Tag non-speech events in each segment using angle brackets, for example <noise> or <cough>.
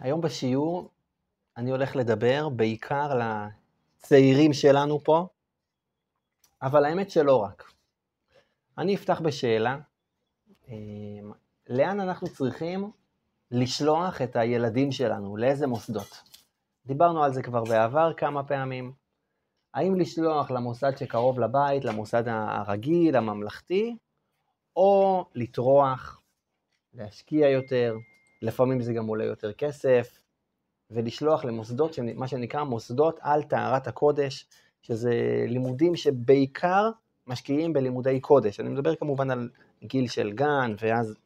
היום בשיעור אני הולך לדבר בעיקר לצעירים שלנו פה, אבל האמת שלא רק. אני אפתח בשאלה, אה, לאן אנחנו צריכים לשלוח את הילדים שלנו, לאיזה מוסדות? דיברנו על זה כבר בעבר כמה פעמים. האם לשלוח למוסד שקרוב לבית, למוסד הרגיל, הממלכתי, או לטרוח, להשקיע יותר, לפעמים זה גם עולה יותר כסף, ולשלוח למוסדות, מה שנקרא מוסדות על טהרת הקודש, שזה לימודים שבעיקר משקיעים בלימודי קודש. אני מדבר כמובן על גיל של גן, ואז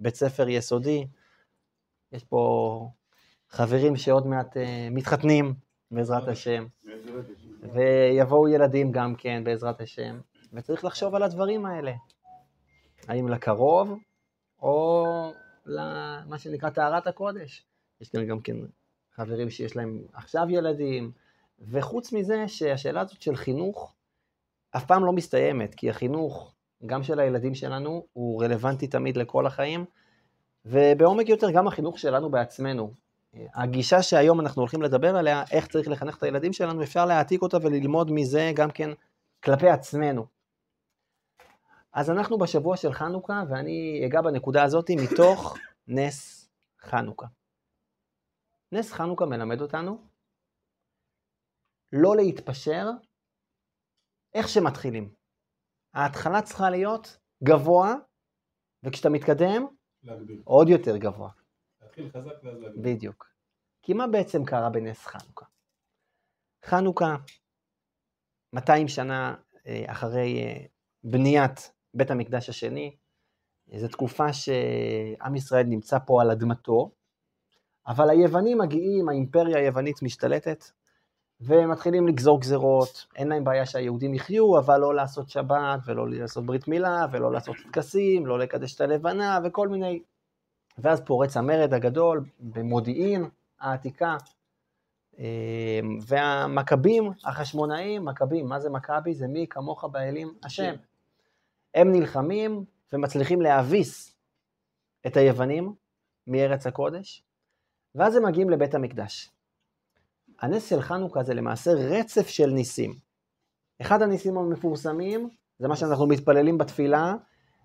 בית ספר יסודי. יש פה חברים שעוד מעט uh, מתחתנים, בעזרת השם, ויבואו ילדים גם כן, בעזרת השם, וצריך לחשוב על הדברים האלה. האם לקרוב, או למה שנקרא טהרת הקודש. יש כאן גם כן חברים שיש להם עכשיו ילדים, וחוץ מזה שהשאלה הזאת של חינוך אף פעם לא מסתיימת, כי החינוך, גם של הילדים שלנו, הוא רלוונטי תמיד לכל החיים, ובעומק יותר גם החינוך שלנו בעצמנו. הגישה שהיום אנחנו הולכים לדבר עליה, איך צריך לחנך את הילדים שלנו, אפשר להעתיק אותה וללמוד מזה גם כן כלפי עצמנו. אז אנחנו בשבוע של חנוכה, ואני אגע בנקודה הזאת מתוך <laughs> נס חנוכה. נס חנוכה מלמד אותנו לא להתפשר איך שמתחילים. ההתחלה צריכה להיות גבוה, וכשאתה מתקדם, להגביל. עוד יותר גבוה. להתחיל חזק ואז להגביל. בדיוק. כי מה בעצם קרה בנס חנוכה? חנוכה, 200 שנה אה, אחרי אה, בניית בית המקדש השני, זו תקופה שעם ישראל נמצא פה על אדמתו, אבל היוונים מגיעים, האימפריה היוונית משתלטת, ומתחילים לגזור גזרות, אין להם בעיה שהיהודים יחיו, אבל לא לעשות שבת, ולא לעשות ברית מילה, ולא לעשות טקסים, לא לקדש את הלבנה, וכל מיני... ואז פורץ המרד הגדול במודיעין העתיקה, אמ, והמכבים, החשמונאים, מכבים, מה זה מכבי? זה מי כמוך באלים? השם. הם נלחמים ומצליחים להביס את היוונים מארץ הקודש, ואז הם מגיעים לבית המקדש. הנס של חנוכה זה למעשה רצף של ניסים. אחד הניסים המפורסמים זה מה שאנחנו מתפללים בתפילה,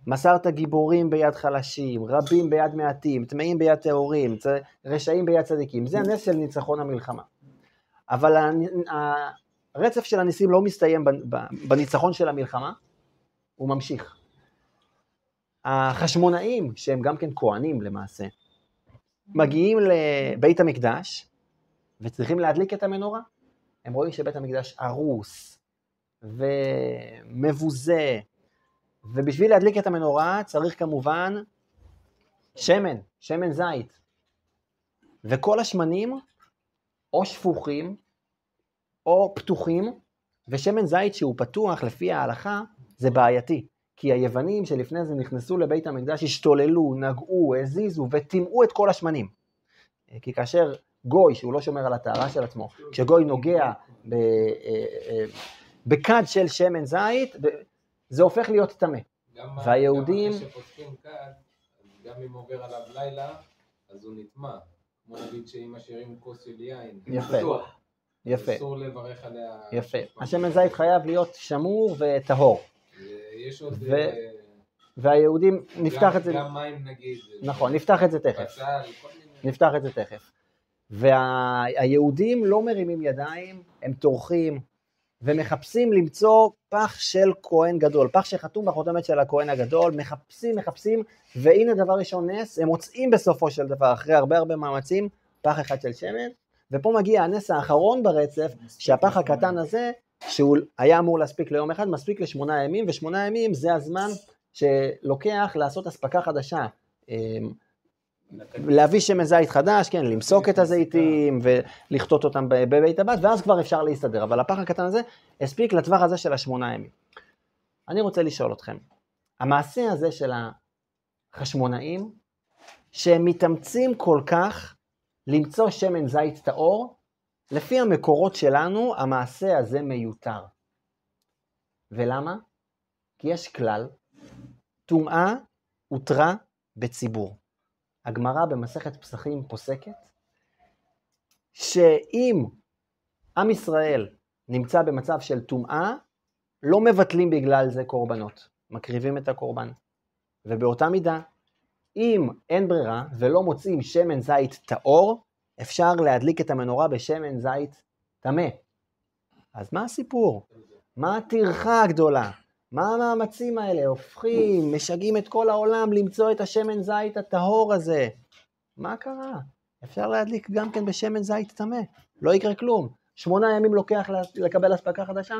מסרת גיבורים ביד חלשים, רבים ביד מעטים, טמאים ביד טהורים, רשעים ביד צדיקים. זה הנס של ניצחון המלחמה. אבל הרצף של הניסים לא מסתיים בניצחון של המלחמה, הוא ממשיך. החשמונאים, שהם גם כן כהנים למעשה, מגיעים לבית המקדש וצריכים להדליק את המנורה. הם רואים שבית המקדש הרוס ומבוזה, ובשביל להדליק את המנורה צריך כמובן שמן, שמן זית. וכל השמנים או שפוכים או פתוחים, ושמן זית שהוא פתוח לפי ההלכה זה בעייתי. כי היוונים שלפני זה נכנסו לבית המקדש, השתוללו, נגעו, הזיזו וטימאו את כל השמנים. כי כאשר גוי, שהוא לא שומר על הטהרה של עצמו, כשגוי נוגע ב, אה, אה, בכד של שמן זית, זה הופך להיות טמא. והיהודים... גם אחרי כד, גם אם עובר עליו לילה, אז הוא נטמע. כמו נגיד שאם משאירים כוס של יין, יפה. יפה. אסור לברך עליה. יפה. השמן זית חייב להיות שמור וטהור. יש עוד... ו... והיהודים, נפתח את זה... גם מים נגיד. נכון, נפתח את זה תכף. נפתח את זה תכף. והיהודים לא מרימים ידיים, הם טורחים ומחפשים למצוא פח של כהן גדול, פח שחתום בחותמת של הכהן הגדול, מחפשים, מחפשים, והנה דבר ראשון נס, הם מוצאים בסופו של דבר, אחרי הרבה הרבה מאמצים, פח אחד של שמן, ופה מגיע הנס האחרון ברצף, שהפח הקטן הזה שהוא היה אמור להספיק ליום אחד, מספיק לשמונה ימים, ושמונה ימים זה הזמן שלוקח לעשות אספקה חדשה. אמ, להביא שמן זית חדש, כן, למסוק את הזיתים ולכתות אותם בבית הבת, ואז כבר אפשר להסתדר. אבל הפח הקטן הזה הספיק לטווח הזה של השמונה ימים. אני רוצה לשאול אתכם, המעשה הזה של החשמונאים, שהם מתאמצים כל כך למצוא שמן זית טהור, לפי המקורות שלנו, המעשה הזה מיותר. ולמה? כי יש כלל, טומאה הותרה בציבור. הגמרא במסכת פסחים פוסקת שאם עם ישראל נמצא במצב של טומאה, לא מבטלים בגלל זה קורבנות, מקריבים את הקורבן. ובאותה מידה, אם אין ברירה ולא מוצאים שמן זית טהור, אפשר להדליק את המנורה בשמן זית טמא. אז מה הסיפור? מה הטרחה הגדולה? מה המאמצים האלה? הופכים, משגעים את כל העולם למצוא את השמן זית הטהור הזה. מה קרה? אפשר להדליק גם כן בשמן זית טמא, לא יקרה כלום. שמונה ימים לוקח לקבל אספקה חדשה,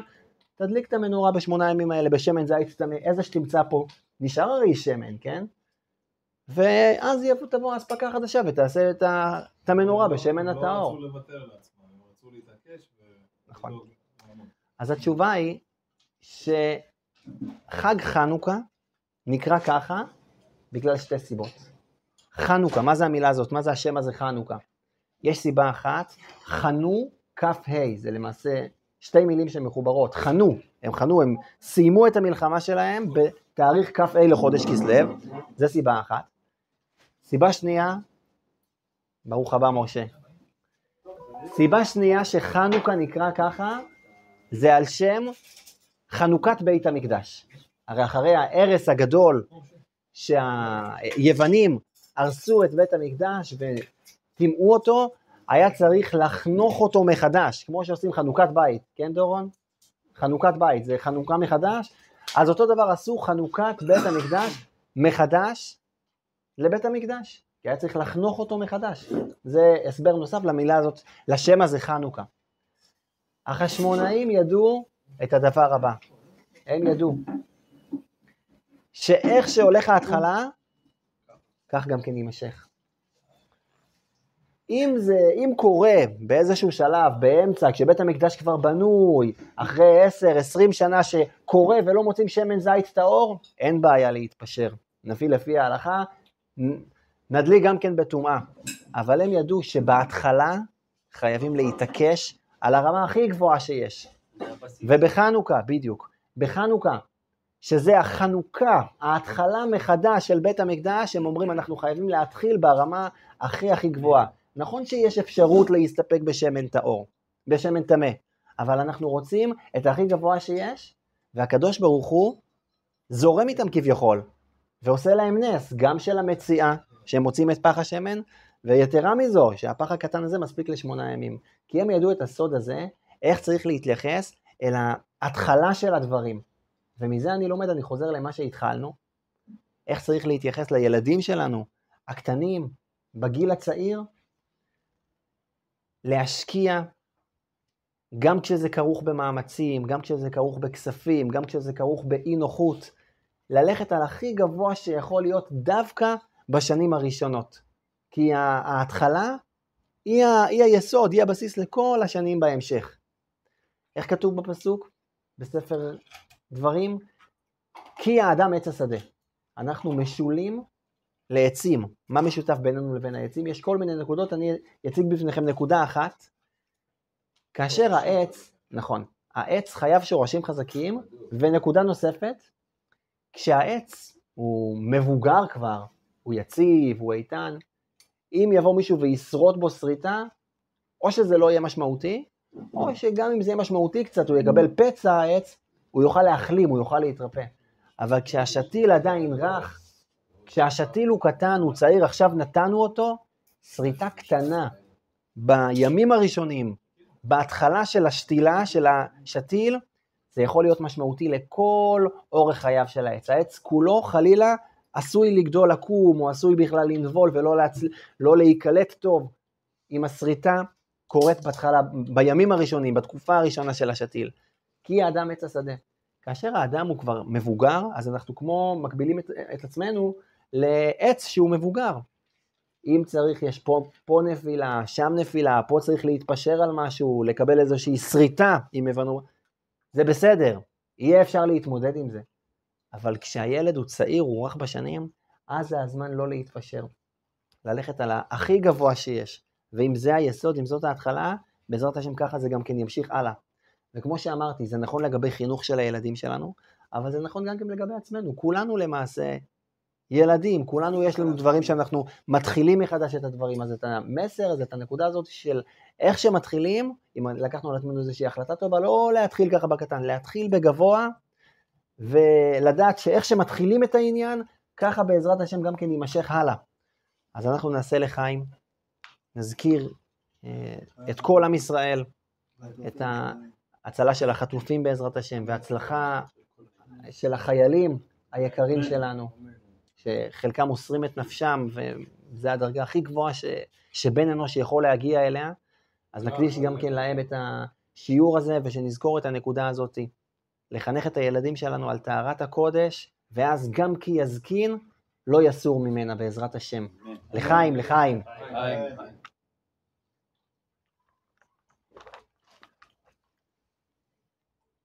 תדליק את המנורה בשמונה ימים האלה בשמן זית טמא, איזה שתמצא פה, נשאר הרי שמן, כן? ואז תבוא אספקה חדשה ותעשה את, ה, את המנורה לא- בשמן הטהור. לא רצו לוותר לעצמם, הם רצו להתעקש. ו- נכון. אז התשובה היא שחג חנוכה נקרא ככה בגלל שתי סיבות. חנוכה, מה זה המילה הזאת? מה זה השם הזה חנוכה? יש סיבה אחת, חנו כ"ה, זה למעשה שתי מילים שמחוברות, חנו, הם חנו, הם סיימו את המלחמה שלהם בתאריך כ"ה לחודש כסלו, זה סיבה אחת. סיבה שנייה, ברוך הבא משה. סיבה שנייה שחנוכה נקרא ככה, זה על שם חנוכת בית המקדש. הרי אחרי ההרס הגדול שהיוונים הרסו את בית המקדש וטימאו אותו, היה צריך לחנוך אותו מחדש, כמו שעושים חנוכת בית, כן דורון? חנוכת בית, זה חנוכה מחדש, אז אותו דבר עשו חנוכת בית המקדש מחדש לבית המקדש, כי היה צריך לחנוך אותו מחדש. זה הסבר נוסף למילה הזאת, לשם הזה חנוכה. החשמונאים ידעו את הדבר הבא, הם ידעו שאיך שהולך ההתחלה, כך גם כן יימשך. אם זה, אם קורה באיזשהו שלב, באמצע, כשבית המקדש כבר בנוי, אחרי 10-20 שנה שקורה ולא מוצאים שמן זית טהור, אין בעיה להתפשר. נביא לפי ההלכה, נדליק גם כן בטומאה. אבל הם ידעו שבהתחלה חייבים להתעקש על הרמה הכי גבוהה שיש. ובחנוכה, בדיוק, בחנוכה, שזה החנוכה, ההתחלה מחדש של בית המקדש, הם אומרים אנחנו חייבים להתחיל ברמה הכי הכי גבוהה. נכון שיש אפשרות להסתפק בשמן טהור, בשמן טמא, אבל אנחנו רוצים את הכי גבוה שיש, והקדוש ברוך הוא זורם איתם כביכול, ועושה להם נס, גם של המציאה, שהם מוצאים את פח השמן, ויתרה מזו, שהפח הקטן הזה מספיק לשמונה ימים. כי הם ידעו את הסוד הזה, איך צריך להתייחס אל ההתחלה של הדברים. ומזה אני לומד, אני חוזר למה שהתחלנו, איך צריך להתייחס לילדים שלנו, הקטנים, בגיל הצעיר, להשקיע, גם כשזה כרוך במאמצים, גם כשזה כרוך בכספים, גם כשזה כרוך באי נוחות, ללכת על הכי גבוה שיכול להיות דווקא בשנים הראשונות. כי ההתחלה היא, ה, היא היסוד, היא הבסיס לכל השנים בהמשך. איך כתוב בפסוק? בספר דברים? כי האדם עץ השדה. אנחנו משולים לעצים. מה משותף בינינו לבין העצים? יש כל מיני נקודות, אני אציג בפניכם נקודה אחת. כאשר העץ, נכון, העץ חייב שורשים חזקים, ונקודה נוספת, כשהעץ הוא מבוגר כבר, הוא יציב, הוא איתן, אם יבוא מישהו וישרוט בו שריטה, או שזה לא יהיה משמעותי, או שגם אם זה יהיה משמעותי קצת, הוא יקבל פצע העץ, הוא יוכל להחלים, הוא יוכל להתרפא. אבל כשהשתיל עדיין רך, כשהשתיל הוא קטן, הוא צעיר, עכשיו נתנו אותו, שריטה קטנה, בימים הראשונים, בהתחלה של השתילה, של השתיל, זה יכול להיות משמעותי לכל אורך חייו של העץ. העץ כולו, חלילה, עשוי לגדול עקום, או עשוי בכלל לנבול ולא להצל... לא להיקלט טוב אם השריטה קורית בהתחלה, בימים הראשונים, בתקופה הראשונה של השתיל. כי האדם עץ השדה. כאשר האדם הוא כבר מבוגר, אז אנחנו כמו מקבילים את, את עצמנו לעץ שהוא מבוגר. אם צריך, יש פה, פה נפילה, שם נפילה, פה צריך להתפשר על משהו, לקבל איזושהי שריטה, אם הבנו, זה בסדר, יהיה אפשר להתמודד עם זה. אבל כשהילד הוא צעיר, הוא רך בשנים, אז זה הזמן לא להתפשר. ללכת על הכי גבוה שיש. ואם זה היסוד, אם זאת ההתחלה, בעזרת השם ככה זה גם כן ימשיך הלאה. וכמו שאמרתי, זה נכון לגבי חינוך של הילדים שלנו, אבל זה נכון גם כן לגבי עצמנו. כולנו למעשה ילדים, כולנו יש לנו דברים שאנחנו מתחילים מחדש את הדברים, אז את המסר, אז את הנקודה הזאת של איך שמתחילים, אם לקחנו על עצמנו איזושהי החלטה טובה, לא להתחיל ככה בקטן, להתחיל בגבוה, ולדעת שאיך שמתחילים את העניין, ככה בעזרת השם גם כן יימשך הלאה. אז אנחנו נעשה לחיים, נזכיר אה, את כל עם ישראל, את ההצלה של החטופים בעזרת השם, והצלחה של החיילים היקרים שלנו, שחלקם מוסרים את נפשם, וזו הדרגה הכי גבוהה ש, שבן אנוש יכול להגיע אליה, אז נקדיש גם כן להם את השיעור הזה, ושנזכור את הנקודה הזאת. לחנך את הילדים שלנו על טהרת הקודש, ואז גם כי יזקין, לא יסור ממנה בעזרת השם. לחיים, לחיים. חיים.